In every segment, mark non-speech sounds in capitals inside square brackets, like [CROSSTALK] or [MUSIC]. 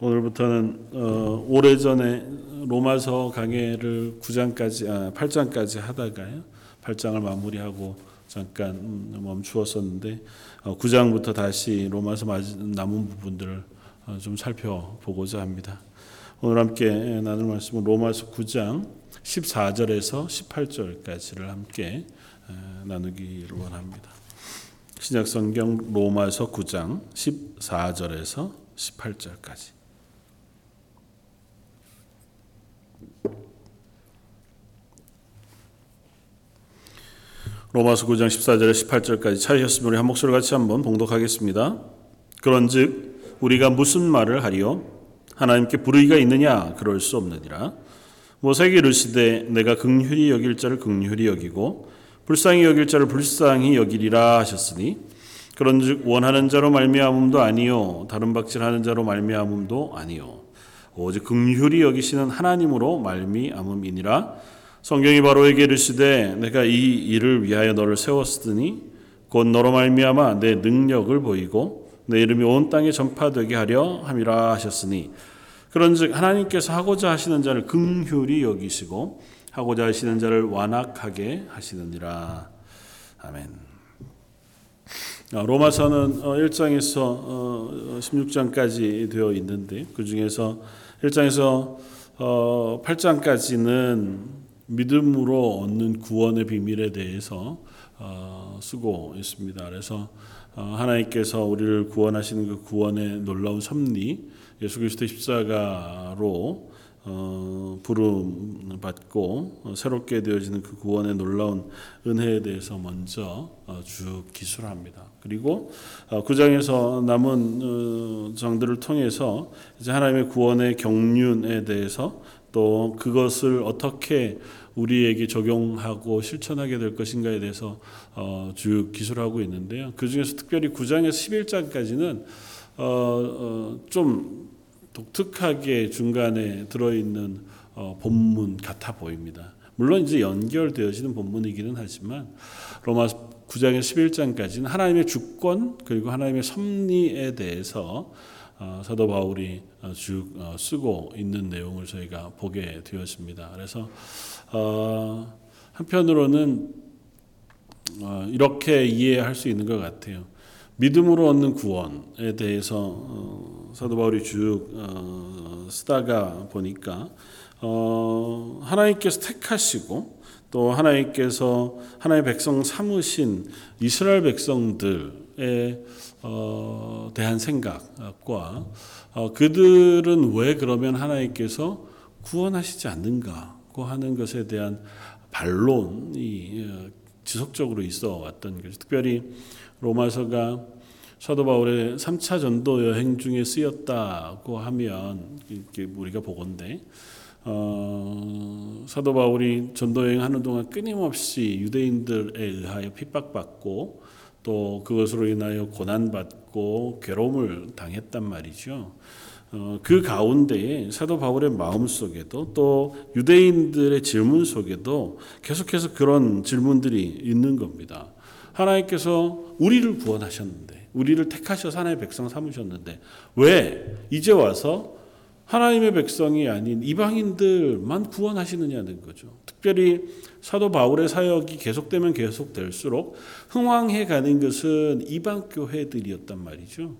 오늘부터는 어, 오래전에 로마서 강해를 9장까지 아, 8장까지 하다가요. 8장을 마무리하고 잠깐 음, 멈추었었는데 어, 9장부터 다시 로마서 남은 부분들을 어, 좀 살펴보고자 합니다. 오늘 함께 나눌 말씀은 로마서 9장 14절에서 18절까지를 함께 나누기를 원합니다. 신약 성경 로마서 9장 14절에서 18절까지. 로마서 9장 14절에 18절까지 찾으셨으면 우리 한 목소리 같이 한번 봉독하겠습니다. 그런즉 우리가 무슨 말을 하리요? 하나님께 불의가 있느냐? 그럴 수 없느니라. 모세에게 이르시되 내가 긍휼히 여길 자를 긍휼히 여기고 불쌍히 여길 자를 불쌍히 여기리라 하셨으니 그런즉 원하는 자로 말미암음도 아니요 다른 박질하는 자로 말미암음도 아니요 오직 긍휼히 여기시는 하나님으로 말미암음이니라 성경이 바로에게 이르시되 내가 이 일을 위하여 너를 세웠으니 곧 너로 말미암아 내 능력을 보이고 내 이름이 온 땅에 전파되게 하려 함이라 하셨으니 그런즉 하나님께서 하고자 하시는 자를 긍휼히 여기시고 하고자 하시는 자를 완악하게 하시느니라 아멘. 어, 로마서는 1장에서 16장까지 되어 있는데 그 중에서 1장에서 8장까지는 믿음으로 얻는 구원의 비밀에 대해서 어, 쓰고 있습니다. 그래서 어, 하나님께서 우리를 구원하시는 그 구원의 놀라운 섭리, 예수 그리스도 십자가로 어, 부름 받고 새롭게 되어지는 그 구원의 놀라운 은혜에 대해서 먼저 쭉 기술합니다. 그리고 구장에서 남은 장들을 통해서 이제 하나님의 구원의 경륜에 대해서 또 그것을 어떻게 우리에게 적용하고 실천하게 될 것인가에 대해서 어, 쭉 기술하고 있는데요. 그 중에서 특별히 9장에서 11장까지는 어, 어, 좀 독특하게 중간에 들어있는 어, 본문 같아 보입니다. 물론 이제 연결되어지는 본문이기는 하지만 로마 9장에서 11장까지는 하나님의 주권 그리고 하나님의 섭리에 대해서 어, 사도 바울이 어, 쭉 어, 쓰고 있는 내용을 저희가 보게 되었습니다. 그래서 한편으로는 이렇게 이해할 수 있는 것 같아요. 믿음으로 얻는 구원에 대해서 사도 바울이 쭉 쓰다가 보니까 하나님께서 택하시고 또 하나님께서 하나님의 백성 삼으신 이스라엘 백성들 의 어, 대한 생각과 어, 그들은 왜 그러면 하나님께서 구원하시지 않는가고 하는 것에 대한 반론이 어, 지속적으로 있어 왔던 거죠. 특별히 로마서가 사도 바울의 3차 전도 여행 중에 쓰였다고 하면 우리가 보건데 어, 사도 바울이 전도 여행하는 동안 끊임없이 유대인들에 의하여 핍박받고 또 그것으로 인하여 고난받고 괴로움을 당했단 말이죠. 어, 그 가운데에 사도 바울의 마음 속에도 또 유대인들의 질문 속에도 계속해서 그런 질문들이 있는 겁니다. 하나님께서 우리를 구원하셨는데, 우리를 택하셔서 하나님의 백성 삼으셨는데, 왜 이제 와서 하나님의 백성이 아닌 이방인들만 구원하시느냐는 거죠. 특별히 사도 바울의 사역이 계속되면 계속될수록 흥왕해 가는 것은 이방 교회들이었단 말이죠.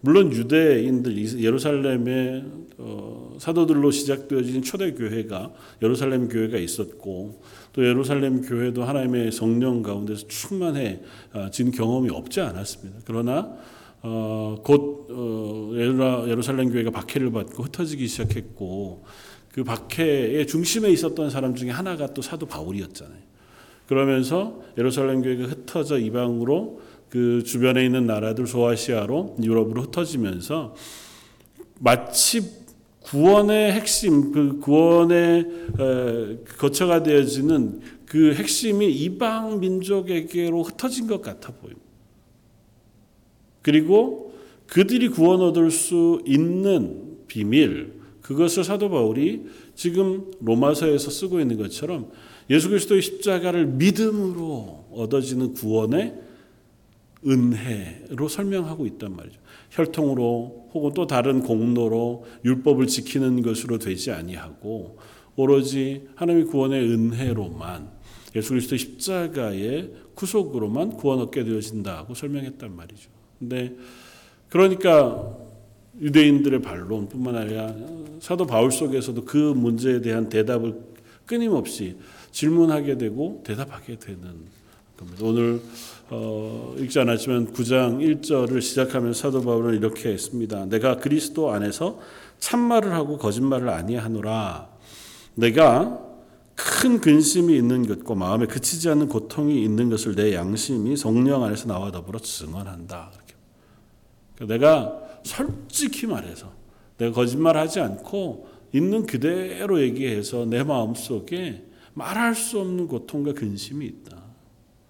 물론 유대인들 예루살렘의 어, 사도들로 시작되어진 초대 교회가 예루살렘 교회가 있었고 또 예루살렘 교회도 하나님의 성령 가운데서 충만해진 아, 경험이 없지 않았습니다. 그러나 어, 곧 어, 예루살렘 교회가 박해를 받고 흩어지기 시작했고 그 박해의 중심에 있었던 사람 중에 하나가 또 사도 바울이었잖아요. 그러면서 예루살렘 교회가 흩어져 이방으로 그 주변에 있는 나라들 소아시아로 유럽으로 흩어지면서 마치 구원의 핵심, 그 구원의 거처가 되어지는 그 핵심이 이방 민족에게로 흩어진 것 같아 보입니다. 그리고 그들이 구원 얻을 수 있는 비밀, 그것을 사도 바울이 지금 로마서에서 쓰고 있는 것처럼 예수 그리스도의 십자가를 믿음으로 얻어지는 구원의 은혜로 설명하고 있단 말이죠. 혈통으로 혹은 또 다른 공로로 율법을 지키는 것으로 되지 아니하고 오로지 하나님의 구원의 은혜로만 예수 그리스도 십자가의 구속으로만 구원 얻게 되어진다고 설명했단 말이죠. 근데 그러니까 유대인들의 반론뿐만 아니라 사도 바울 속에서도 그 문제에 대한 대답을 끊임없이 질문하게 되고 대답하게 되는 겁니다. 오늘 어, 읽지 않았지만 9장 1절을 시작하면 사도 바울은 이렇게 했습니다. 내가 그리스도 안에서 참말을 하고 거짓말을 아니하노라. 내가 큰 근심이 있는 것과 마음에 그치지 않는 고통이 있는 것을 내 양심이 성령 안에서 나와 더불어 증언한다. 그러니까 내가 솔직히 말해서 내가 거짓말하지 않고 있는 그대로 얘기해서 내 마음 속에 말할 수 없는 고통과 근심이 있다.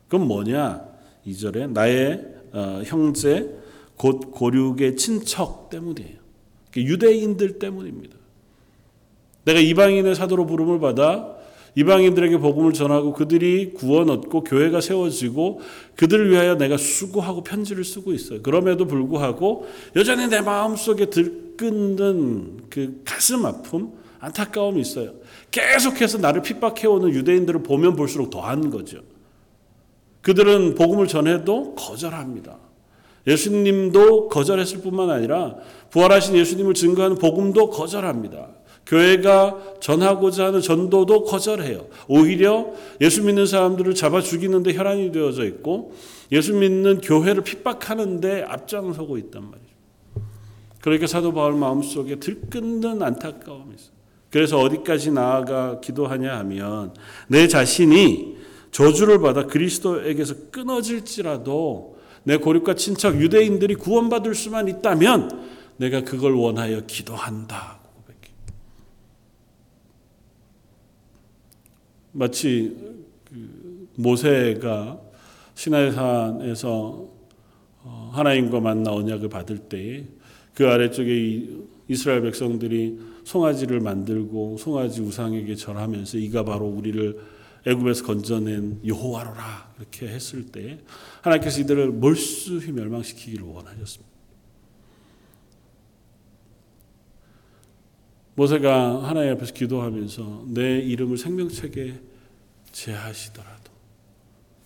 그건 뭐냐? 2절에 나의 어, 형제 곧 고륙의 친척 때문이에요. 유대인들 때문입니다. 내가 이방인의 사도로 부름을 받아 이방인들에게 복음을 전하고 그들이 구원 얻고 교회가 세워지고 그들을 위하여 내가 수고하고 편지를 쓰고 있어요. 그럼에도 불구하고 여전히 내 마음속에 들끓는 그 가슴 아픔, 안타까움이 있어요. 계속해서 나를 핍박해오는 유대인들을 보면 볼수록 더한 거죠. 그들은 복음을 전해도 거절합니다. 예수님도 거절했을 뿐만 아니라 부활하신 예수님을 증거하는 복음도 거절합니다. 교회가 전하고자 하는 전도도 거절해요. 오히려 예수 믿는 사람들을 잡아 죽이는데 혈안이 되어져 있고 예수 믿는 교회를 핍박하는데 앞장서고 있단 말이죠. 그러니까 사도 바울 마음속에 들끓는 안타까움이 있어요. 그래서 어디까지 나아가 기도하냐 하면 내 자신이 저주를 받아 그리스도에게서 끊어질지라도 내 고립과 친척 유대인들이 구원받을 수만 있다면 내가 그걸 원하여 기도한다. 마치 그 모세가 시나이산에서 어, 하나님과 만나 언약을 받을 때에 그 아래쪽에 이스라엘 백성들이 송아지를 만들고 송아지 우상에게 절하면서 이가 바로 우리를 애굽에서 건져낸 여호와로라 이렇게 했을 때 하나님께서 이들을 몰수히 멸망시키기를 원하셨습니다. 모세가 하나님 앞에서 기도하면서 내 이름을 생명책에 제하시더라도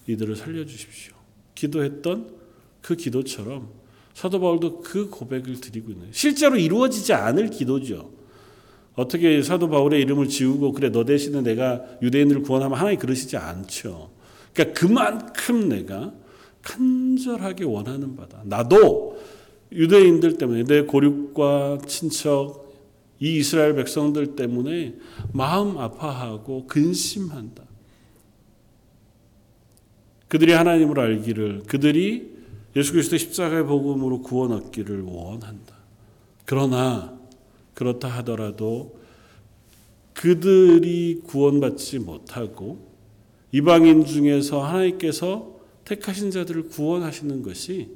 이들을 살려주십시오. 기도했던 그 기도처럼 사도 바울도 그 고백을 드리고 있는 실제로 이루어지지 않을 기도죠. 어떻게 사도 바울의 이름을 지우고 그래 너 대신에 내가 유대인들을 구원하면 하나님 그러시지 않죠. 그러니까 그만큼 내가 간절하게 원하는 바다. 나도 유대인들 때문에 내 고륙과 친척 이 이스라엘 백성들 때문에 마음 아파하고 근심한다. 그들이 하나님을 알기를 그들이 예수 그리스도 십자가의 복음으로 구원 얻기를 원한다. 그러나 그렇다 하더라도 그들이 구원받지 못하고 이방인 중에서 하나님께서 택하신 자들을 구원하시는 것이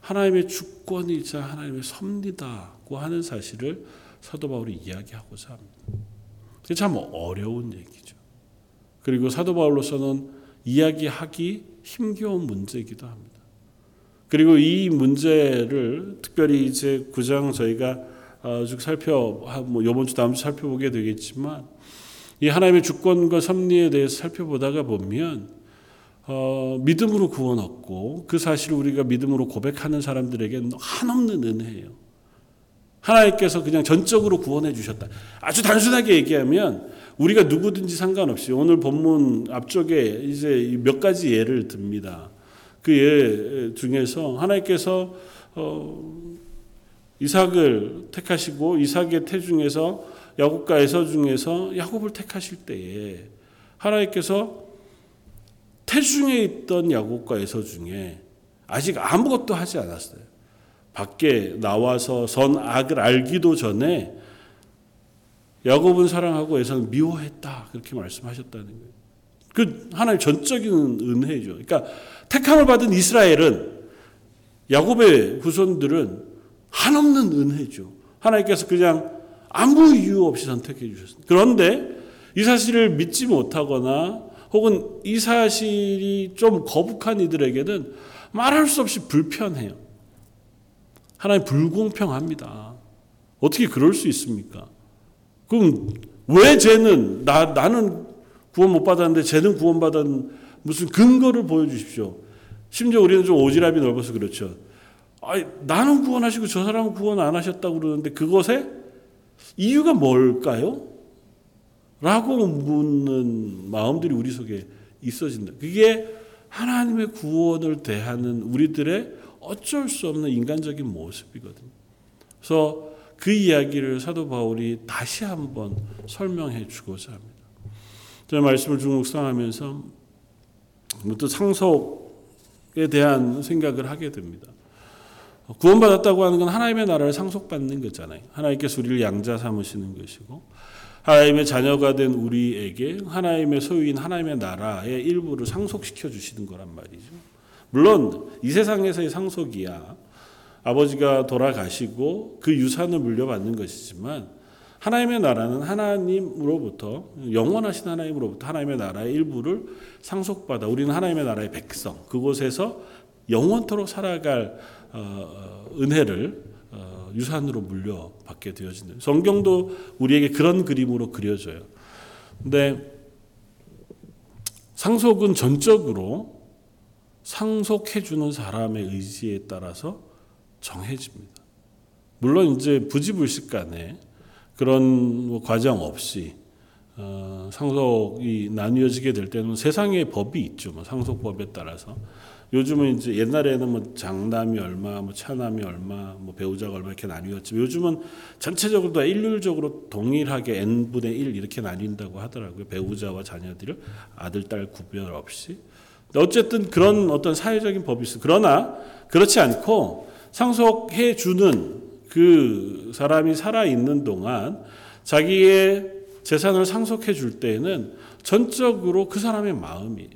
하나님의 주권이자 하나님의 섭리다고 하는 사실을 사도 바울이 이야기하고자 합니다. 참 어려운 얘기죠. 그리고 사도 바울로서는 이야기하기 힘겨운 문제이기도 합니다. 그리고 이 문제를 특별히 이제 9장 저희가 쭉 살펴 뭐 이번 주 다음 주 살펴보게 되겠지만 이 하나님의 주권과 섭리에 대해서 살펴보다가 보면 어, 믿음으로 구원 얻고 그 사실을 우리가 믿음으로 고백하는 사람들에게 한없는 은혜예요. 하나님께서 그냥 전적으로 구원해 주셨다. 아주 단순하게 얘기하면 우리가 누구든지 상관없이 오늘 본문 앞쪽에 이제 몇 가지 예를 듭니다. 그 예 중에서 하나님께서 어, 이삭을 택하시고 이삭의 태 중에서 야곱과 에서 중에서 야곱을 택하실 때에 하나님께서 태중에 있던 야곱과 에서 중에 아직 아무것도 하지 않았어요. 밖에 나와서 선악을 알기도 전에 야곱은 사랑하고 에서는 미워했다. 그렇게 말씀하셨다는 거예요. 그 하나의 전적인 은혜죠. 그러니까 택함을 받은 이스라엘은 야곱의 후손들은 한없는 은혜죠. 하나님께서 그냥 아무 이유 없이 선택해 주셨습니다. 그런데 이 사실을 믿지 못하거나 혹은 이 사실이 좀 거북한 이들에게는 말할 수 없이 불편해요. 하나님 불공평합니다. 어떻게 그럴 수 있습니까? 그럼 왜 쟤는 나 나는 구원 못 받았는데 쟤는 구원 받은 무슨 근거를 보여주십시오. 심지어 우리는 좀 오지랖이 넓어서 그렇죠. 아니, 나는 구원하시고 저 사람은 구원 안 하셨다고 그러는데 그것에 이유가 뭘까요? 라고 묻는 마음들이 우리 속에 있어진다. 그게 하나님의 구원을 대하는 우리들의 어쩔 수 없는 인간적인 모습이거든요. 그래서 그 이야기를 사도 바울이 다시 한번 설명해 주고자 합니다. 저 말씀을 쭉 묵상하면서 또 상속에 대한 생각을 하게 됩니다. 구원받았다고 하는 건 하나님의 나라를 상속받는 거잖아요. 하나님께서 우리를 양자 삼으시는 것이고 하나님의 자녀가 된 우리에게 하나님의 소유인 하나님의 나라의 일부를 상속시켜 주시는 거란 말이죠. 물론 이 세상에서의 상속이야 아버지가 돌아가시고 그 유산을 물려받는 것이지만 하나님의 나라는 하나님으로부터 영원하신 하나님으로부터 하나님의 나라의 일부를 상속받아 우리는 하나님의 나라의 백성 그곳에서 영원토록 살아갈 어, 은혜를 어, 유산으로 물려받게 되어지는 성경도 우리에게 그런 그림으로 그려져요. 근데 상속은 전적으로 상속해 주는 사람의 의지에 따라서 정해집니다. 물론 이제 부지불식간에 그런 뭐 과정 없이 어, 상속이 나뉘어지게 될 때는 세상의 법이 있죠. 뭐 상속법에 따라서 요즘은 이제 옛날에는 뭐 장남이 얼마, 뭐 차남이 얼마, 뭐 배우자가 얼마 이렇게 나뉘었지만 요즘은 전체적으로 다 일률적으로 동일하게 n 분의 1 이렇게 나뉜다고 하더라고요. 배우자와 자녀들을 아들 딸 구별 없이. 어쨌든 그런 어떤 사회적인 법이 있어. 그러나 그렇지 않고 상속해 주는 그 사람이 살아 있는 동안 자기의 재산을 상속해 줄 때에는 전적으로 그 사람의 마음이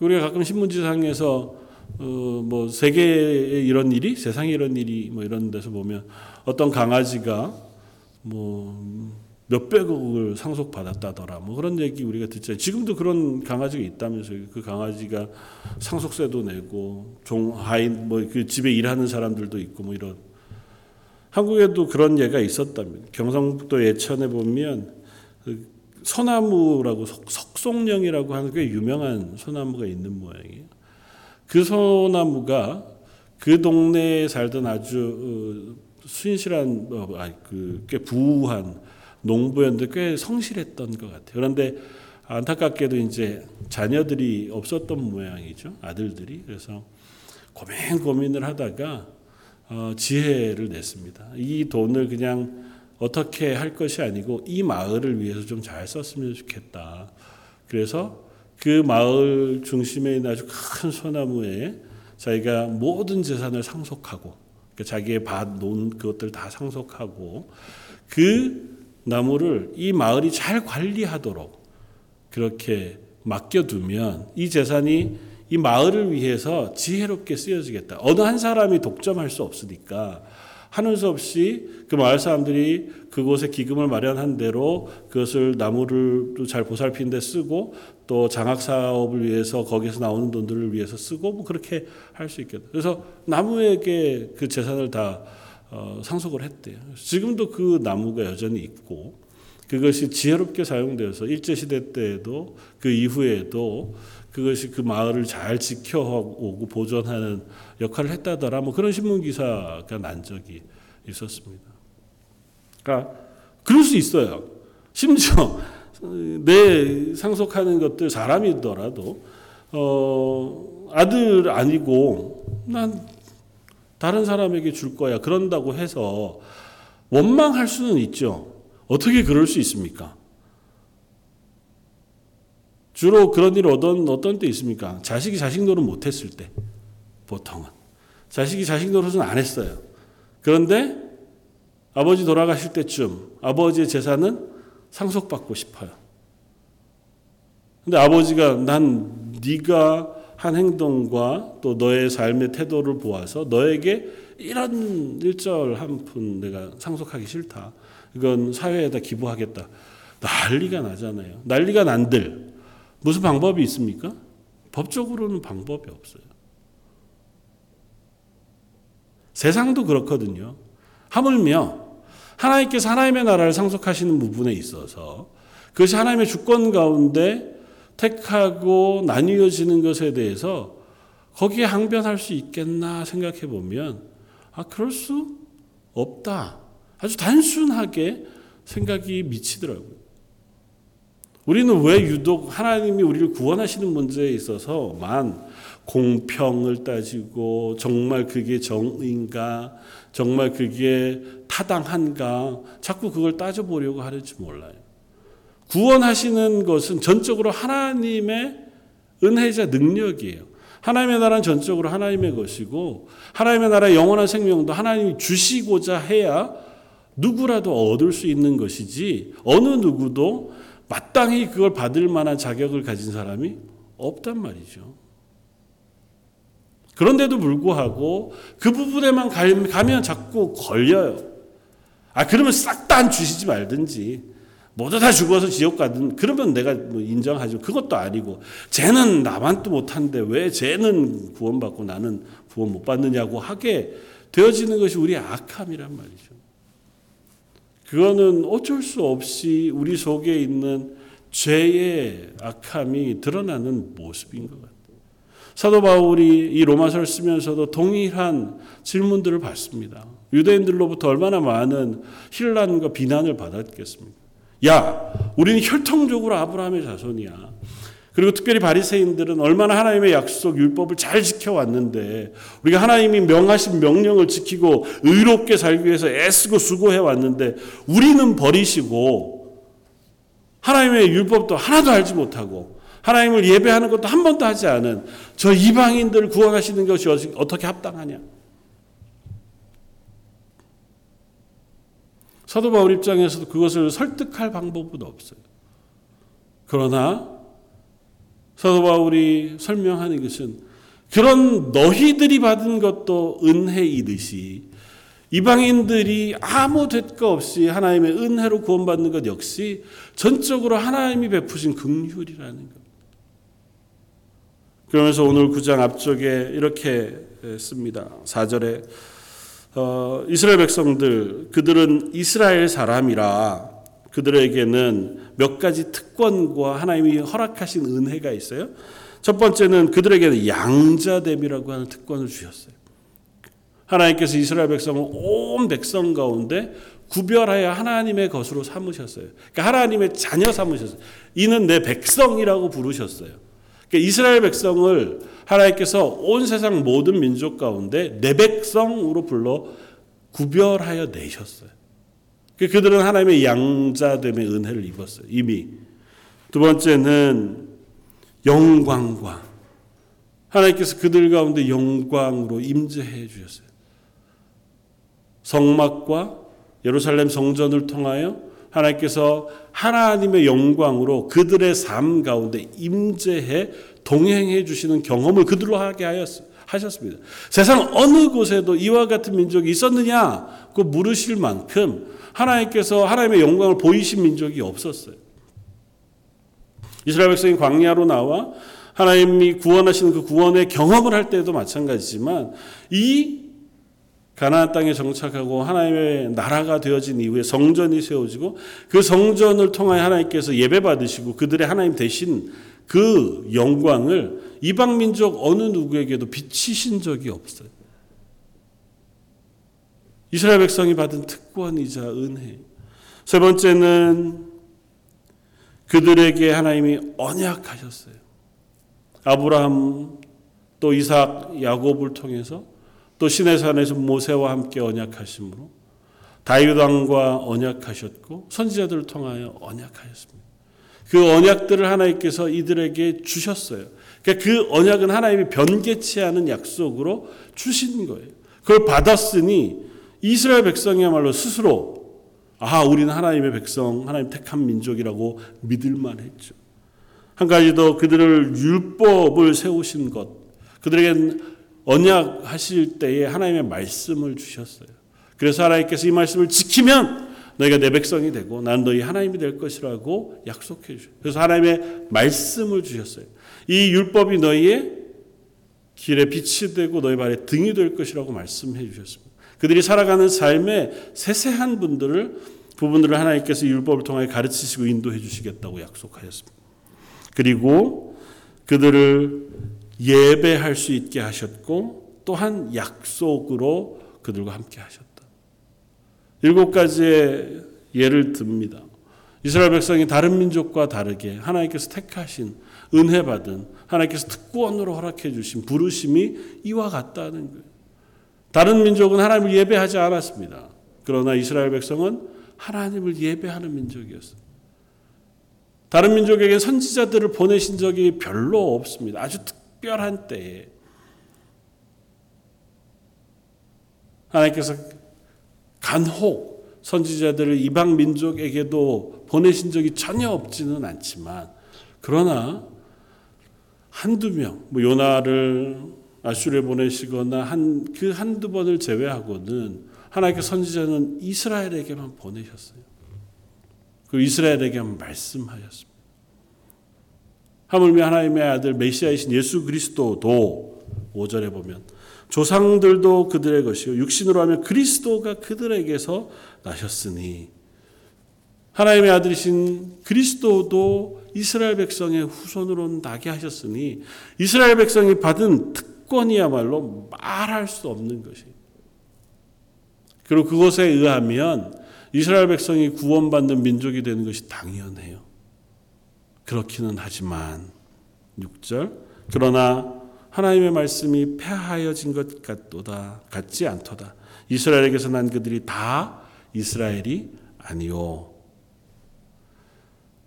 우리가 가끔 신문지상에서 어, 뭐 세계에 이런 일이 세상에 이런 일이 뭐 이런 데서 보면 어떤 강아지가 뭐 몇백억을 상속받았다더라 뭐 그런 얘기 우리가 듣잖아요. 지금도 그런 강아지가 있다면서요. 그 강아지가 상속세도 내고 종 하인 뭐 그 집에 일하는 사람들도 있고 뭐 이런 한국에도 그런 예가 있었답니다. 경상북도 예천에 보면 그 소나무라고 석 송령이라고 하는 꽤 유명한 소나무가 있는 모양이에요. 그 소나무가 그 동네에 살던 아주 어, 순실한 어, 그꽤 부한 농부였는데 꽤 성실했던 것 같아요. 그런데 안타깝게도 이제 자녀들이 없었던 모양이죠. 아들들이. 그래서 고민 고민을 하다가 어, 지혜를 냈습니다. 이 돈을 그냥 어떻게 할 것이 아니고 이 마을을 위해서 좀 잘 썼으면 좋겠다. 그래서 그 마을 중심에 있는 아주 큰 소나무에 자기가 모든 재산을 상속하고 그러니까 자기의 밭, 논 그것들 다 상속하고 그 나무를 이 마을이 잘 관리하도록 그렇게 맡겨두면 이 재산이 이 마을을 위해서 지혜롭게 쓰여지겠다. 어느 한 사람이 독점할 수 없으니까 하는 수 없이 그 마을 사람들이 그곳에 기금을 마련한 대로 그것을 나무를 잘 보살피는 데 쓰고 또 장학 사업을 위해서 거기서 나오는 돈들을 위해서 쓰고 뭐 그렇게 할 수 있겠다. 그래서 나무에게 그 재산을 다 어, 상속을 했대요. 지금도 그 나무가 여전히 있고 그것이 지혜롭게 사용되어서 일제 시대 때에도 그 이후에도 그것이 그 마을을 잘 지켜오고 보존하는 역할을 했다더라. 뭐 그런 신문 기사가 난 적이 있었습니다. 그러니까 그럴 수 있어요. 심지어 [LAUGHS] 내 상속하는 것들 사람이더라도 어, 아들 아니고 난 다른 사람에게 줄 거야. 그런다고 해서 원망할 수는 있죠. 어떻게 그럴 수 있습니까? 주로 그런 일이 어떤, 어떤 때 있습니까? 자식이 자식 노릇 못했을 때, 보통은. 자식이 자식 노릇은 안 했어요. 그런데 아버지 돌아가실 때쯤 아버지의 재산은 상속받고 싶어요. 근데 아버지가 난 네가 한 행동과 또 너의 삶의 태도를 보아서 너에게 이런 일절 한 푼 내가 상속하기 싫다. 이건 사회에다 기부하겠다. 난리가 나잖아요. 난리가 난들 무슨 방법이 있습니까? 법적으로는 방법이 없어요. 세상도 그렇거든요. 하물며 하나님께서 하나님의 나라를 상속하시는 부분에 있어서 그것이 하나님의 주권 가운데 택하고 나뉘어지는 것에 대해서 거기에 항변할 수 있겠나 생각해 보면 아 그럴 수 없다. 아주 단순하게 생각이 미치더라고요. 우리는 왜 유독 하나님이 우리를 구원하시는 문제에 있어서만 공평을 따지고 정말 그게 정인가 정말 그게 타당한가 자꾸 그걸 따져보려고 하는지 몰라요. 구원하시는 것은 전적으로 하나님의 은혜자 능력이에요. 하나님의 나라는 전적으로 하나님의 것이고 하나님의 나라의 영원한 생명도 하나님이 주시고자 해야 누구라도 얻을 수 있는 것이지 어느 누구도 마땅히 그걸 받을 만한 자격을 가진 사람이 없단 말이죠. 그런데도 불구하고 그 부분에만 가면 자꾸 걸려요. 아, 그러면 싹 다 안 주시지 말든지. 모두 다 죽어서 지옥 가든 그러면 내가 뭐 인정하죠. 그것도 아니고 쟤는 나만 또 못한데 왜 쟤는 구원받고 나는 구원 못 받느냐고 하게 되어지는 것이 우리의 악함이란 말이죠. 그거는 어쩔 수 없이 우리 속에 있는 죄의 악함이 드러나는 모습인 것 같아요. 사도 바울이 이 로마서를 쓰면서도 동일한 질문들을 받습니다. 유대인들로부터 얼마나 많은 힐난과 비난을 받았겠습니까? 야, 우리는 혈통적으로 아브라함의 자손이야. 그리고 특별히 바리새인들은 얼마나 하나님의 약속 율법을 잘 지켜왔는데 우리가 하나님이 명하신 명령을 지키고 의롭게 살기 위해서 애쓰고 수고해 왔는데 우리는 버리시고 하나님의 율법도 하나도 알지 못하고 하나님을 예배하는 것도 한 번도 하지 않은 저 이방인들을 구원하시는 것이 어떻게 합당하냐? 사도 바울 입장에서도 그것을 설득할 방법은 없어요. 그러나 사도 바울이 설명하는 것은 그런 너희들이 받은 것도 은혜이듯이 이방인들이 아무 대가 없이 하나님의 은혜로 구원받는 것 역시 전적으로 하나님이 베푸신 긍휼이라는 것. 그러면서 오늘 9장 앞쪽에 이렇게 씁니다. 4절에 어, 이스라엘 백성들 그들은 이스라엘 사람이라 그들에게는 몇 가지 특권과 하나님이 허락하신 은혜가 있어요. 첫 번째는 그들에게는 양자됨이라고 하는 특권을 주셨어요. 하나님께서 이스라엘 백성을 온 백성 가운데 구별하여 하나님의 것으로 삼으셨어요. 그러니까 하나님의 자녀 삼으셨어요. 이는 내 백성이라고 부르셨어요. 그러니까 이스라엘 백성을 하나님께서 온 세상 모든 민족 가운데 내 백성으로 불러 구별하여 내셨어요. 그러니까 그들은 하나님의 양자됨의 은혜를 입었어요. 이미. 두 번째는 영광과 하나님께서 그들 가운데 영광으로 임재해 주셨어요. 성막과 예루살렘 성전을 통하여 하나님께서 하나님의 영광으로 그들의 삶 가운데 임재해 동행해 주시는 경험을 그들로 하게 하셨습니다. 세상 어느 곳에도 이와 같은 민족이 있었느냐? 그 물으실 만큼 하나님께서 하나님의 영광을 보이신 민족이 없었어요. 이스라엘 백성이 광야로 나와 하나님이 구원하시는 그 구원의 경험을 할 때도 마찬가지지만 이 가나안 땅에 정착하고 하나님의 나라가 되어진 이후에 성전이 세워지고 그 성전을 통하여 하나님께서 예배 받으시고 그들의 하나님 대신 그 영광을 이방 민족 어느 누구에게도 비치신 적이 없어요. 이스라엘 백성이 받은 특권이자 은혜. 세 번째는 그들에게 하나님이 언약하셨어요. 아브라함 또 이삭 야곱을 통해서 또 신의 산에서 모세와 함께 언약하심으로 다윗 왕과 언약하셨고 선지자들을 통하여 언약하였습니다. 그 언약들을 하나님께서 이들에게 주셨어요. 그러니까 그 언약은 하나님이 변개치 않은 약속으로 주신 거예요. 그걸 받았으니 이스라엘 백성이야말로 스스로 아 우리는 하나님의 백성, 하나님 택한 민족이라고 믿을만 했죠. 한 가지 더 그들을 율법을 세우신 것, 그들에겐 언약하실 때에 하나님의 말씀을 주셨어요. 그래서 하나님께서 이 말씀을 지키면 너희가 내 백성이 되고 난 너희 하나님이 될 것이라고 약속해 주셨어요. 그래서 하나님의 말씀을 주셨어요. 이 율법이 너희의 길에 빛이 되고 너희 발에 등이 될 것이라고 말씀해 주셨습니다. 그들이 살아가는 삶의 세세한 분들을 부분들을 하나님께서 율법을 통해 가르치시고 인도해 주시겠다고 약속하였습니다. 그리고 그들을 예배할 수 있게 하셨고 또한 약속으로 그들과 함께 하셨다. 일곱 가지의 예를 듭니다. 이스라엘 백성이 다른 민족과 다르게 하나님께서 택하신 은혜 받은 하나님께서 특권으로 허락해 주신 부르심이 이와 같다는 거예요. 다른 민족은 하나님을 예배하지 않았습니다. 그러나 이스라엘 백성은 하나님을 예배하는 민족이었어요. 다른 민족에게 선지자들을 보내신 적이 별로 없습니다. 아주 특 별한 때에 하나님께서 간혹 선지자들을 이방 민족에게도 보내신 적이 전혀 없지는 않지만 그러나 한두 명, 뭐 요나를 아슈르에 보내시거나 한 그 한두 번을 제외하고는 하나님께 선지자는 이스라엘에게만 보내셨어요. 그 이스라엘에게만 말씀하셨습니다. 하물며 하나님의 아들 메시아이신 예수 그리스도도 5절에 보면 조상들도 그들의 것이요 육신으로 하면 그리스도가 그들에게서 나셨으니 하나님의 아들이신 그리스도도 이스라엘 백성의 후손으로 나게 하셨으니 이스라엘 백성이 받은 특권이야말로 말할 수 없는 것이. 그리고 그것에 의하면 이스라엘 백성이 구원받는 민족이 되는 것이 당연해요. 그렇기는 하지만 6절 그러나 하나님의 말씀이 폐하여진 것 같도다 같지 않도다. 이스라엘에게서 난 그들이 다 이스라엘이 아니요.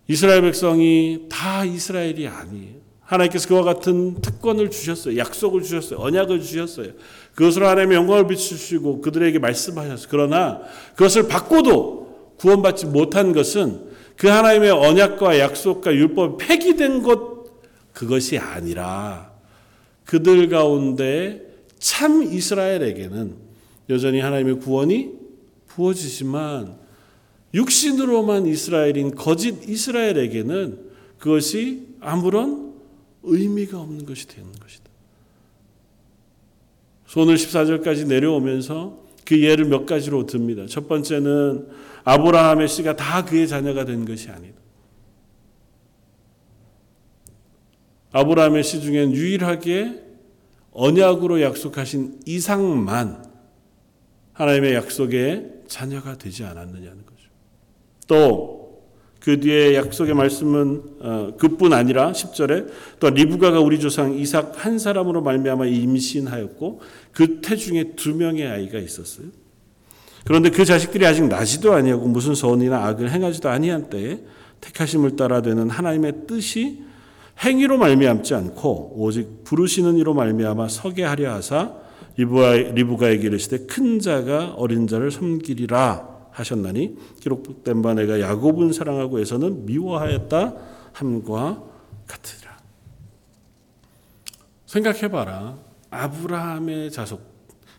이스라엘 백성이 다 이스라엘이 아니에요. 하나님께서 그와 같은 특권을 주셨어요. 약속을 주셨어요. 언약을 주셨어요. 그것으로 하나님의 영광을 비추시고 그들에게 말씀하셨어요. 그러나 그것을 받고도 구원받지 못한 것은 그 하나님의 언약과 약속과 율법이 폐기된 것 그것이 아니라 그들 가운데 참 이스라엘에게는 여전히 하나님의 구원이 부어지지만 육신으로만 이스라엘인 거짓 이스라엘에게는 그것이 아무런 의미가 없는 것이 되는 것이다. 오늘 14절까지 내려오면서 그 예를 몇 가지로 듭니다. 첫 번째는 아브라함의 씨가 다 그의 자녀가 된 것이 아니다. 아브라함의 씨 중엔 유일하게 언약으로 약속하신 이상만 하나님의 약속의 자녀가 되지 않았느냐는 거죠. 또 그 뒤에 약속의 말씀은 어, 그뿐 아니라 10절에 또 리브가가 우리 조상 이삭 한 사람으로 말미암아 임신하였고 그 태중에 두 명의 아이가 있었어요. 그런데 그 자식들이 아직 나지도 아니하고 무슨 선이나 악을 행하지도 아니한 때에 택하심을 따라 되는 하나님의 뜻이 행위로 말미암지 않고 오직 부르시는 이로 말미암아 서게 하려 하사 리브가에게 이르시되 큰 자가 어린 자를 섬기리라 하셨나니 기록된 바 내가 야곱은 사랑하고 에서는 미워하였다 함과 같으리라. 생각해봐라. 아브라함의 자손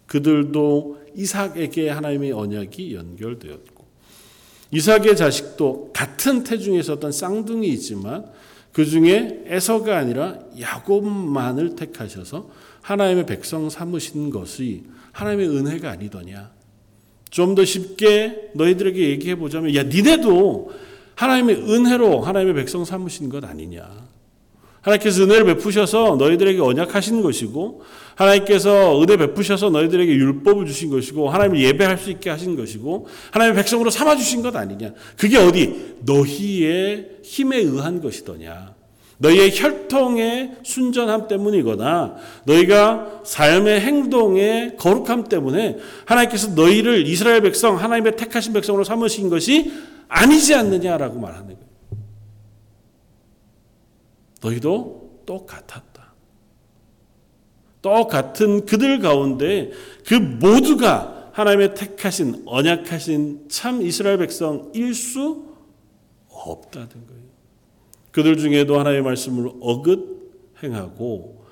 그들도 이삭에게 하나님의 언약이 연결되었고 이삭의 자식도 같은 태중에 있었던 쌍둥이 있지만 그 중에 에서가 아니라 야곱만을 택하셔서 하나님의 백성 삼으신 것이 하나님의 은혜가 아니더냐. 좀 더 쉽게 너희들에게 얘기해 보자면, 야, 니네도 하나님의 은혜로 하나님의 백성 삼으신 것 아니냐. 하나님께서 은혜를 베푸셔서 너희들에게 언약하신 것이고, 하나님께서 은혜 베푸셔서 너희들에게 율법을 주신 것이고, 하나님을 예배할 수 있게 하신 것이고, 하나님의 백성으로 삼아주신 것 아니냐. 그게 어디? 너희의 힘에 의한 것이더냐. 너희의 혈통의 순전함 때문이거나 너희가 삶의 행동의 거룩함 때문에 하나님께서 너희를 이스라엘 백성 하나님의 택하신 백성으로 삼으신 것이 아니지 않느냐라고 말하는 거예요. 너희도 똑같았다. 똑같은 그들 가운데 그 모두가 하나님의 택하신 언약하신 참 이스라엘 백성일 수 없다는 거예요. 그들 중에도 하나님의 말씀을 어긋 행하고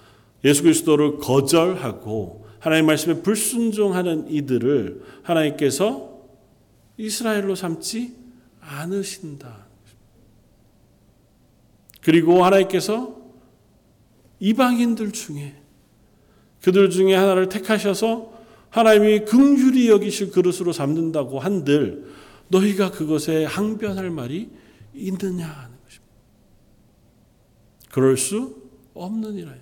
예수 그리스도를 거절하고 하나님의 말씀에 불순종하는 이들을 하나님께서 이스라엘로 삼지 않으신다. 그리고 하나님께서 이방인들 중에 그들 중에 하나를 택하셔서 하나님이 긍휼히 여기실 그릇으로 삼는다고 한들 너희가 그것에 항변할 말이 있느냐. 그럴 수 없느니라.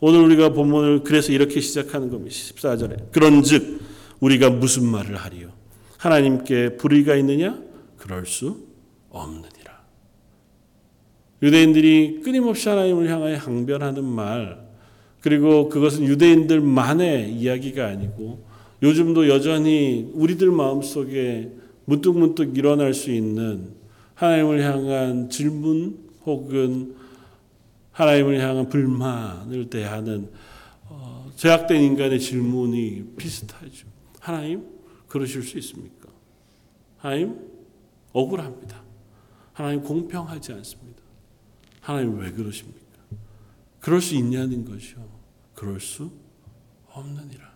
오늘 우리가 본문을 그래서 이렇게 시작하는 겁니다. 14절에. 그런즉 우리가 무슨 말을 하리요? 하나님께 불의가 있느냐? 그럴 수 없느니라. 유대인들이 끊임없이 하나님을 향하여 항변하는 말, 그리고 그것은 유대인들만의 이야기가 아니고 요즘도 여전히 우리들 마음속에 문득문득 일어날 수 있는 하나님을 향한 질문 혹은 하나님을 향한 불만을 대하는 어, 제약된 인간의 질문이 비슷하죠. 하나님 그러실 수 있습니까? 하나님 억울합니다. 하나님 공평하지 않습니다. 하나님 왜 그러십니까? 그럴 수 있냐는 것이요. 그럴 수 없느니라.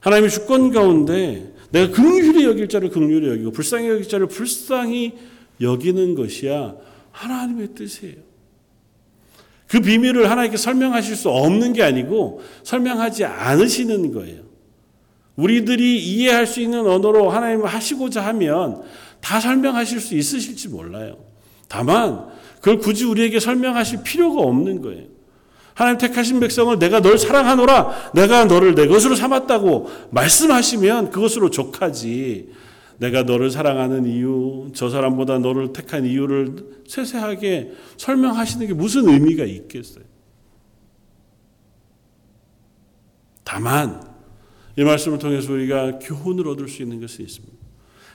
하나님의 주권 가운데 내가 긍휼히 여길 자를 긍휼히 여기고 불쌍히 여길 자를 불쌍히 여기는 것이야 하나님의 뜻이에요. 그 비밀을 하나님께 설명하실 수 없는 게 아니고 설명하지 않으시는 거예요. 우리들이 이해할 수 있는 언어로 하나님을 하시고자 하면 다 설명하실 수 있으실지 몰라요. 다만 그걸 굳이 우리에게 설명하실 필요가 없는 거예요. 하나님 택하신 백성을 내가 널 사랑하노라 내가 너를 내 것으로 삼았다고 말씀하시면 그것으로 족하지. 내가 너를 사랑하는 이유, 저 사람보다 너를 택한 이유를 세세하게 설명하시는 게 무슨 의미가 있겠어요? 다만 이 말씀을 통해서 우리가 교훈을 얻을 수 있는 것이 있습니다.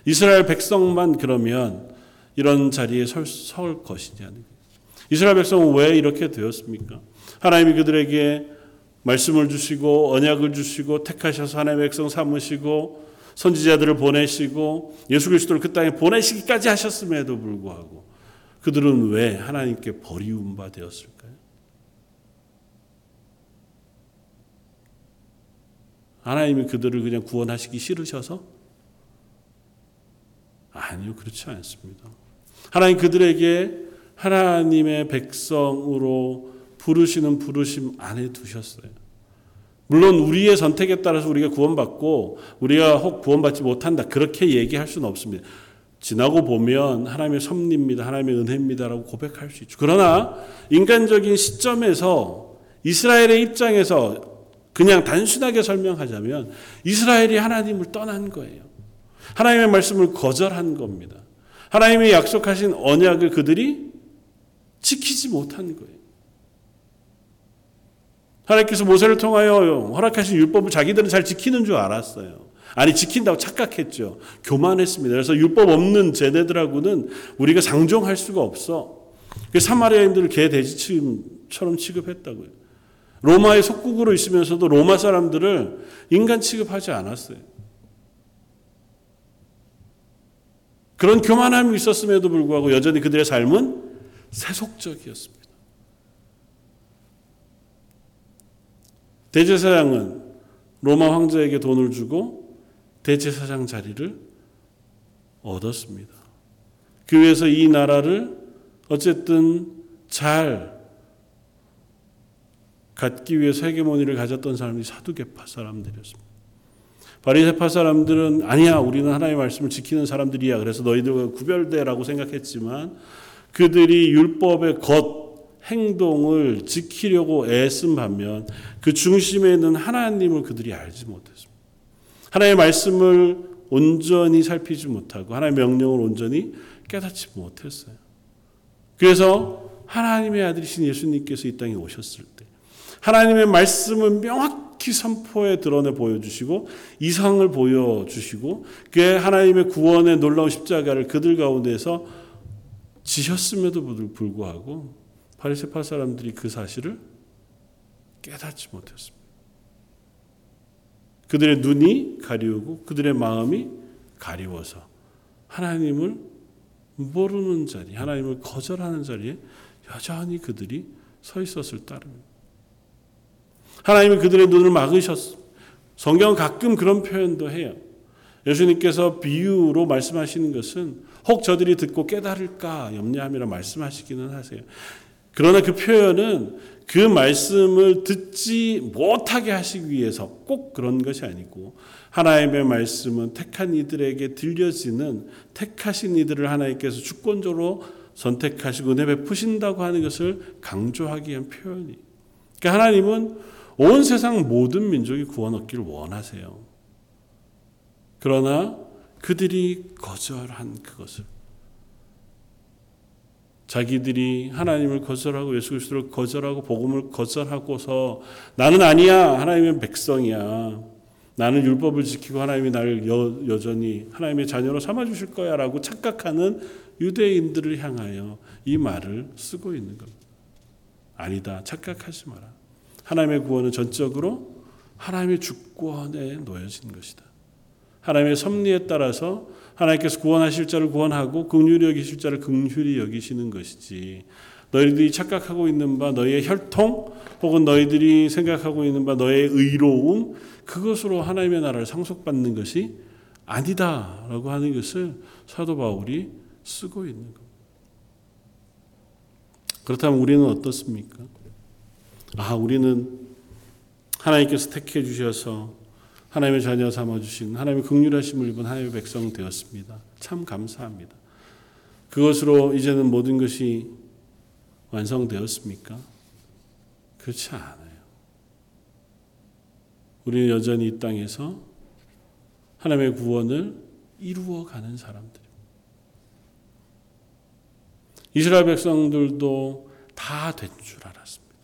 이스라엘 백성만 그러면 이런 자리에 설, 설 것이냐는 이스라엘 백성은 왜 이렇게 되었습니까? 하나님이 그들에게 말씀을 주시고 언약을 주시고 택하셔서 하나님의 백성 삼으시고 선지자들을 보내시고 예수 그리스도를 그 땅에 보내시기까지 하셨음에도 불구하고 그들은 왜 하나님께 버리움 바 되었을까요? 하나님이 그들을 그냥 구원하시기 싫으셔서? 아니요, 그렇지 않습니다. 하나님 그들에게 하나님의 백성으로 부르시는 부르심 안에 두셨어요. 물론 우리의 선택에 따라서 우리가 구원받고 우리가 혹 구원받지 못한다. 그렇게 얘기할 수는 없습니다. 지나고 보면 하나님의 섭리입니다. 하나님의 은혜입니다라고 고백할 수 있죠. 그러나 인간적인 시점에서 이스라엘의 입장에서 그냥 단순하게 설명하자면 이스라엘이 하나님을 떠난 거예요. 하나님의 말씀을 거절한 겁니다. 하나님이 약속하신 언약을 그들이 지키지 못한 거예요. 하나님께서 모세를 통하여 허락하신 율법을 자기들은 잘 지키는 줄 알았어요. 아니 지킨다고 착각했죠. 교만했습니다. 그래서 율법 없는 쟤네들하고는 우리가 상종할 수가 없어. 그 사마리아인들을 개 돼지처럼 취급했다고요. 로마의 속국으로 있으면서도 로마 사람들을 인간 취급하지 않았어요. 그런 교만함이 있었음에도 불구하고 여전히 그들의 삶은 세속적이었습니다. 대제사장은 로마 황제에게 돈을 주고 대제사장 자리를 얻었습니다. 그 위해서 이 나라를 어쨌든 잘 갖기 위해 세계모니를 가졌던 사람이 사두개파 사람들이었습니다. 바리새파 사람들은 아니야 우리는 하나님의 말씀을 지키는 사람들이야 그래서 너희들과 구별돼라고 생각했지만 그들이 율법의 겉 행동을 지키려고 애쓴 반면 그 중심에 있는 하나님을 그들이 알지 못했습니다. 하나님의 말씀을 온전히 살피지 못하고 하나님의 명령을 온전히 깨닫지 못했어요. 그래서 하나님의 아들이신 예수님께서 이 땅에 오셨을 때 하나님의 말씀을 명확히 선포에 드러내 보여주시고 이상을 보여주시고 그 하나님의 구원의 놀라운 십자가를 그들 가운데서 지셨음에도 불구하고 바리새파 사람들이 그 사실을 깨닫지 못했습니다. 그들의 눈이 가리우고 그들의 마음이 가리워서 하나님을 모르는 자리, 하나님을 거절하는 자리에 여전히 그들이 서 있었을 따름입니다. 하나님이 그들의 눈을 막으셨습니다. 성경은 가끔 그런 표현도 해요. 예수님께서 비유로 말씀하시는 것은 혹 저들이 듣고 깨달을까 염려함이라 말씀하시기는 하세요. 그러나 그 표현은 그 말씀을 듣지 못하게 하시기 위해서 꼭 그런 것이 아니고 하나님의 말씀은 택한 이들에게 들려지는 택하신 이들을 하나님께서 주권적으로 선택하시고 은혜 베푸신다고 하는 것을 강조하기 위한 표현이. 그러니까 하나님은 온 세상 모든 민족이 구원 얻기를 원하세요. 그러나 그들이 거절한 그것을 자기들이 하나님을 거절하고 예수 그리스도를 거절하고 복음을 거절하고서 나는 아니야 하나님의 백성이야 나는 율법을 지키고 하나님이 나를 여, 여전히 하나님의 자녀로 삼아 주실 거야라고 착각하는 유대인들을 향하여 이 말을 쓰고 있는 겁니다. 아니다 착각하지 마라. 하나님의 구원은 전적으로 하나님의 주권에 놓여진 것이다. 하나님의 섭리에 따라서 하나님께서 구원하실 자를 구원하고 긍휼히 여기실 자를 긍휼히 여기시는 것이지. 너희들이 착각하고 있는 바 너희의 혈통 혹은 너희들이 생각하고 있는 바 너의 의로움 그것으로 하나님의 나라를 상속받는 것이 아니다라고 하는 것을 사도 바울이 쓰고 있는 겁니다. 그렇다면 우리는 어떻습니까? 아, 우리는 하나님께서 택해 주셔서 하나님의 자녀 삼아 주신 하나님의 극률하심을 입은 하나님의 백성 되었습니다. 참 감사합니다. 그것으로 이제는 모든 것이 완성되었습니까? 그렇지 않아요. 우리는 여전히 이 땅에서 하나님의 구원을 이루어 가는 사람들. 이스라엘 백성들도 다 된 줄 알았습니다.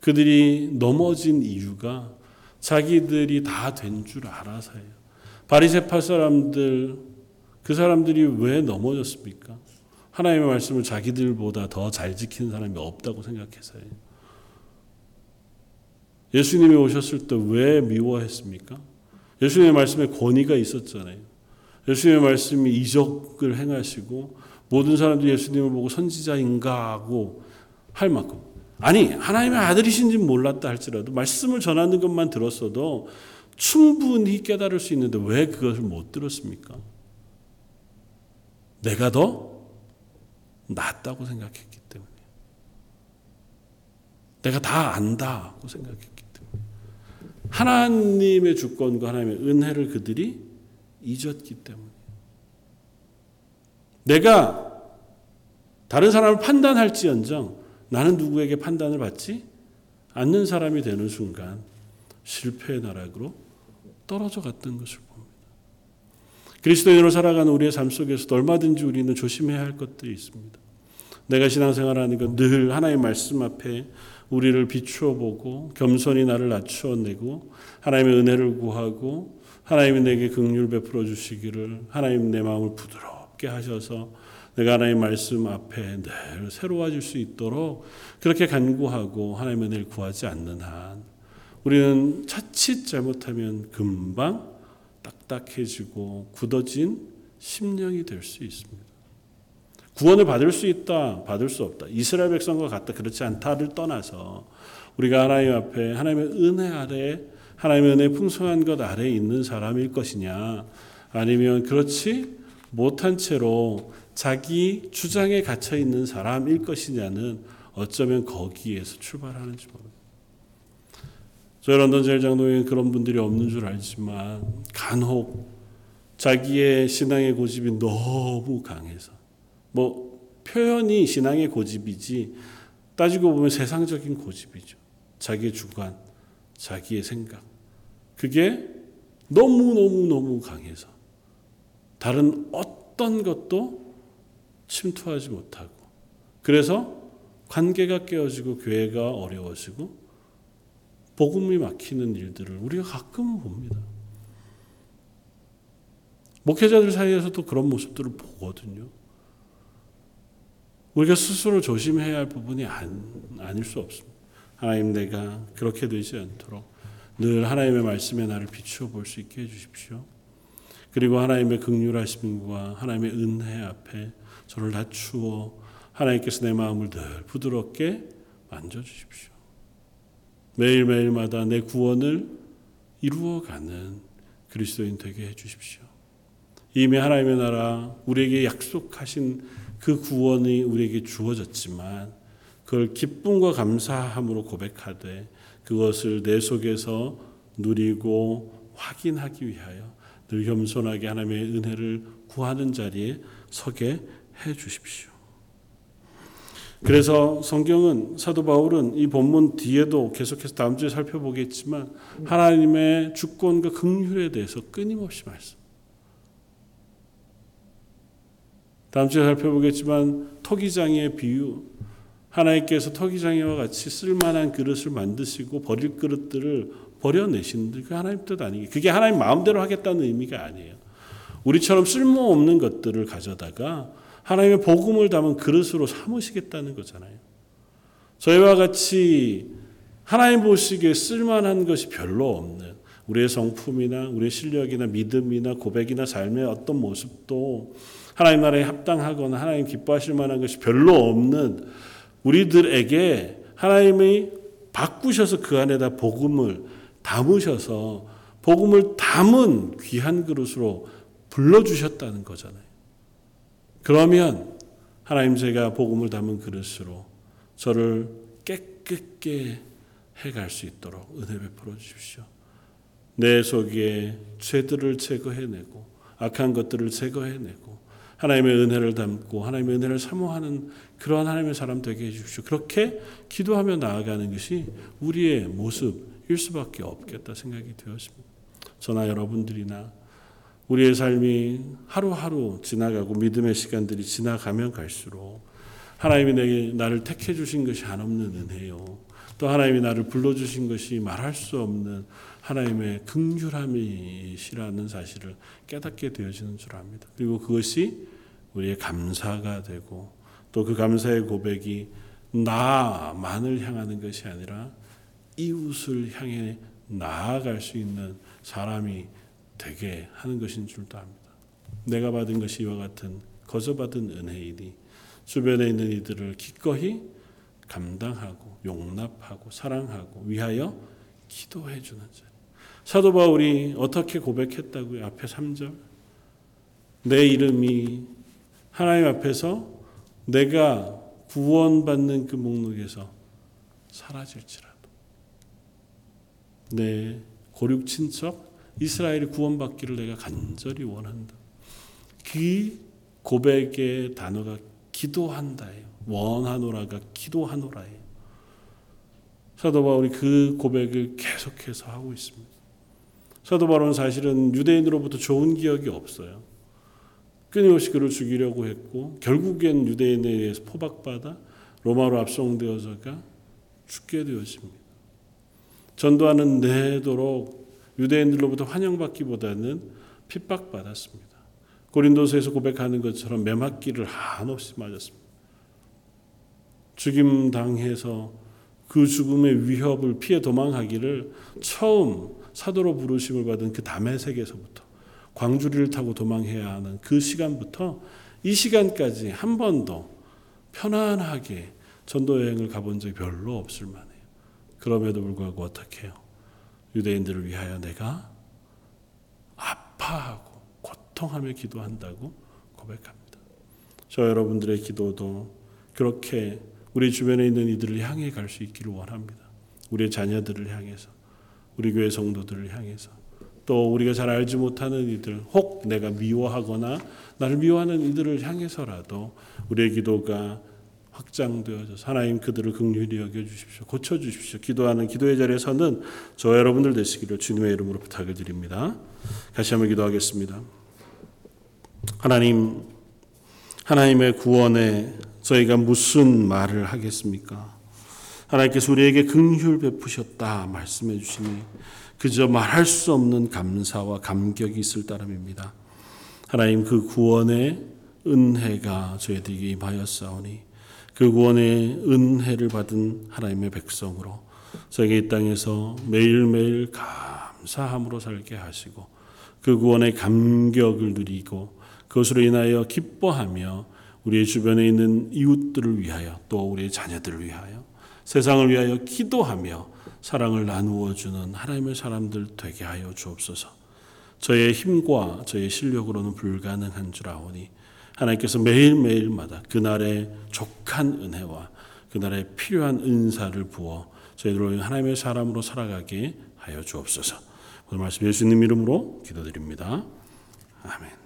그들이 넘어진 이유가 자기들이 다 된 줄 알아서예요. 바리새파 사람들 그 사람들이 왜 넘어졌습니까? 하나님의 말씀을 자기들보다 더 잘 지키는 사람이 없다고 생각해서요. 예수님이 오셨을 때 왜 미워했습니까? 예수님의 말씀에 권위가 있었잖아요. 예수님의 말씀이 이적을 행하시고 모든 사람들이 예수님을 보고 선지자인가 하고 할 만큼 아니 하나님의 아들이신지 몰랐다 할지라도 말씀을 전하는 것만 들었어도 충분히 깨달을 수 있는데 왜 그것을 못 들었습니까? 내가 더 낫다고 생각했기 때문에. 내가 다 안다고 생각했기 때문에. 하나님의 주권과 하나님의 은혜를 그들이 잊었기 때문에. 내가 다른 사람을 판단할지언정 나는 누구에게 판단을 받지 않는 사람이 되는 순간 실패의 나락으로 떨어져 갔던 것을 봅니다. 그리스도인으로 살아가는 우리의 삶 속에서도 얼마든지 우리는 조심해야 할 것들이 있습니다. 내가 신앙생활하는 건 늘 하나님의 말씀 앞에 우리를 비추어 보고 겸손히 나를 낮추어 내고 하나님의 은혜를 구하고 하나님이 내게 긍휼 베풀어 주시기를 하나님 내 마음을 부드럽게 하셔서 내가 하나님 말씀 앞에 늘 새로워질 수 있도록 그렇게 간구하고 하나님의 은혜를 구하지 않는 한 우리는 자칫 잘못하면 금방 딱딱해지고 굳어진 심령이 될 수 있습니다. 구원을 받을 수 있다, 받을 수 없다. 이스라엘 백성과 같다, 그렇지 않다를 떠나서 우리가 하나님 앞에 하나님의 은혜 아래 하나님의 은혜 풍성한 것 아래 있는 사람일 것이냐, 아니면 그렇지 못한 채로 자기 주장에 갇혀 있는 사람일 것이냐는 어쩌면 거기에서 출발하는지 모릅니다. 저희 런던 제일 장로에 그런 분들이 없는 줄 알지만 간혹 자기의 신앙의 고집이 너무 강해서 뭐 표현이 신앙의 고집이지 따지고 보면 세상적인 고집이죠. 자기의 주관, 자기의 생각. 그게 너무너무너무 강해서 다른 어떤 것도 침투하지 못하고 그래서 관계가 깨어지고 교회가 어려워지고 복음이 막히는 일들을 우리가 가끔 봅니다. 목회자들 사이에서도 그런 모습들을 보거든요. 우리가 스스로 조심해야 할 부분이 안, 아닐 수 없습니다. 하나님 내가 그렇게 되지 않도록 늘 하나님의 말씀에 나를 비추어 볼 수 있게 해주십시오. 그리고 하나님의 극률하심과 하나님의 은혜 앞에 저를 낮추어 하나님께서 내 마음을 늘 부드럽게 만져주십시오. 매일매일마다 내 구원을 이루어가는 그리스도인 되게 해 주십시오. 이미 하나님의 나라 우리에게 약속하신 그 구원이 우리에게 주어졌지만 그걸 기쁨과 감사함으로 고백하되 그것을 내 속에서 누리고 확인하기 위하여 늘 겸손하게 하나님의 은혜를 구하는 자리에 서게 해 주십시오. 그래서 성경은 사도 바울은 이 본문 뒤에도 계속해서 다음 주에 살펴보겠지만 하나님의 주권과 긍휼에 대해서 끊임없이 말씀. 다음 주에 살펴보겠지만 토기장의 비유 하나님께서 토기장이와 같이 쓸만한 그릇을 만드시고 버릴 그릇들을 버려내시는 그 하나님 뜻 아니게 그게 하나님 마음대로 하겠다는 의미가 아니에요. 우리처럼 쓸모없는 것들을 가져다가 하나님의 복음을 담은 그릇으로 삼으시겠다는 거잖아요. 저희와 같이 하나님 보시기에 쓸만한 것이 별로 없는 우리의 성품이나 우리의 실력이나 믿음이나 고백이나 삶의 어떤 모습도 하나님 나라에 합당하거나 하나님 기뻐하실 만한 것이 별로 없는 우리들에게 하나님이 바꾸셔서 그 안에다 복음을 담으셔서 복음을 담은 귀한 그릇으로 불러주셨다는 거잖아요. 그러면 하나님 제가 복음을 담은 그릇으로 저를 깨끗게 해갈 수 있도록 은혜 베풀어 주십시오. 내 속에 죄들을 제거해내고 악한 것들을 제거해내고 하나님의 은혜를 담고 하나님의 은혜를 사모하는 그러한 하나님의 사람 되게 해주십시오. 그렇게 기도하며 나아가는 것이 우리의 모습일 수밖에 없겠다 생각이 되었습니다. 저나 여러분들이나 우리의 삶이 하루하루 지나가고 믿음의 시간들이 지나가면 갈수록 하나님이 내게 나를 택해 주신 것이 한없는 은혜요. 또 하나님이 나를 불러 주신 것이 말할 수 없는 하나님의 긍휼함이시라는 사실을 깨닫게 되어지는 줄 압니다. 그리고 그것이 우리의 감사가 되고 또 그 감사의 고백이 나만을 향하는 것이 아니라 이웃을 향해 나아갈 수 있는 사람이 되게 하는 것인 줄도 압니다. 내가 받은 것이 이와 같은 거저 받은 은혜이니 주변에 있는 이들을 기꺼이 감당하고 용납하고 사랑하고 위하여 기도해 주는 자. 사도 바울이 어떻게 고백했다고요? 앞에 3절. 내 이름이 하나님 앞에서 내가 구원받는 그 목록에서 사라질지라도 내 고륙 친척 이스라엘이 구원받기를 내가 간절히 원한다. 그 고백의 단어가 기도한다예요. 원하노라가 기도하노라예요. 사도 바울이 그 고백을 계속해서 하고 있습니다. 사도 바울은 사실은 유대인으로부터 좋은 기억이 없어요. 끊임없이 그를 죽이려고 했고 결국엔 유대인에 의해서 포박받아 로마로 압송되어서가 죽게 되었습니다. 전도하는 내도록 유대인들로부터 환영받기보다는 핍박받았습니다. 고린도서에서 고백하는 것처럼 매맞기를 한없이 맞았습니다. 죽임 당해서 그 죽음의 위협을 피해 도망하기를 처음 사도로 부르심을 받은 그 담에색에서부터 광주리를 타고 도망해야 하는 그 시간부터 이 시간까지 한 번도 편안하게 전도 여행을 가본 적이 별로 없을 만해요. 그럼에도 불구하고 어떻게 해요? 유대인들을 위하여 내가 아파하고 고통하며 기도한다고 고백합니다. 저 여러분들의 기도도 그렇게 우리 주변에 있는 이들을 향해 갈 수 있기를 원합니다. 우리의 자녀들을 향해서, 우리 교회 성도들을 향해서, 또 우리가 잘 알지 못하는 이들, 혹 내가 미워하거나 나를 미워하는 이들을 향해서라도 우리의 기도가 확장되어져서 하나님 그들을 긍휼히 여겨 주십시오. 고쳐 주십시오. 기도하는 기도의 자리에서는 저 여러분들 되시기를 주님의 이름으로 부탁을 드립니다. 다시 한번 기도하겠습니다. 하나님 하나님의 구원에 저희가 무슨 말을 하겠습니까? 하나님께서 우리에게 긍휼 베푸셨다 말씀해 주시니 그저 말할 수 없는 감사와 감격이 있을 따름입니다. 하나님 그 구원의 은혜가 저희들에게 임하였사오니 그 구원의 은혜를 받은 하나님의 백성으로 저에게 이 땅에서 매일매일 감사함으로 살게 하시고 그 구원의 감격을 누리고 그것으로 인하여 기뻐하며 우리의 주변에 있는 이웃들을 위하여 또 우리의 자녀들을 위하여 세상을 위하여 기도하며 사랑을 나누어 주는 하나님의 사람들 되게 하여 주옵소서. 저의 힘과 저의 실력으로는 불가능한 줄 아오니 하나님께서 매일매일마다 그날의 족한 은혜와 그날의 필요한 은사를 부어 저희들로 하나님의 사람으로 살아가게 하여 주옵소서. 오늘 말씀 예수님 이름으로 기도드립니다. 아멘.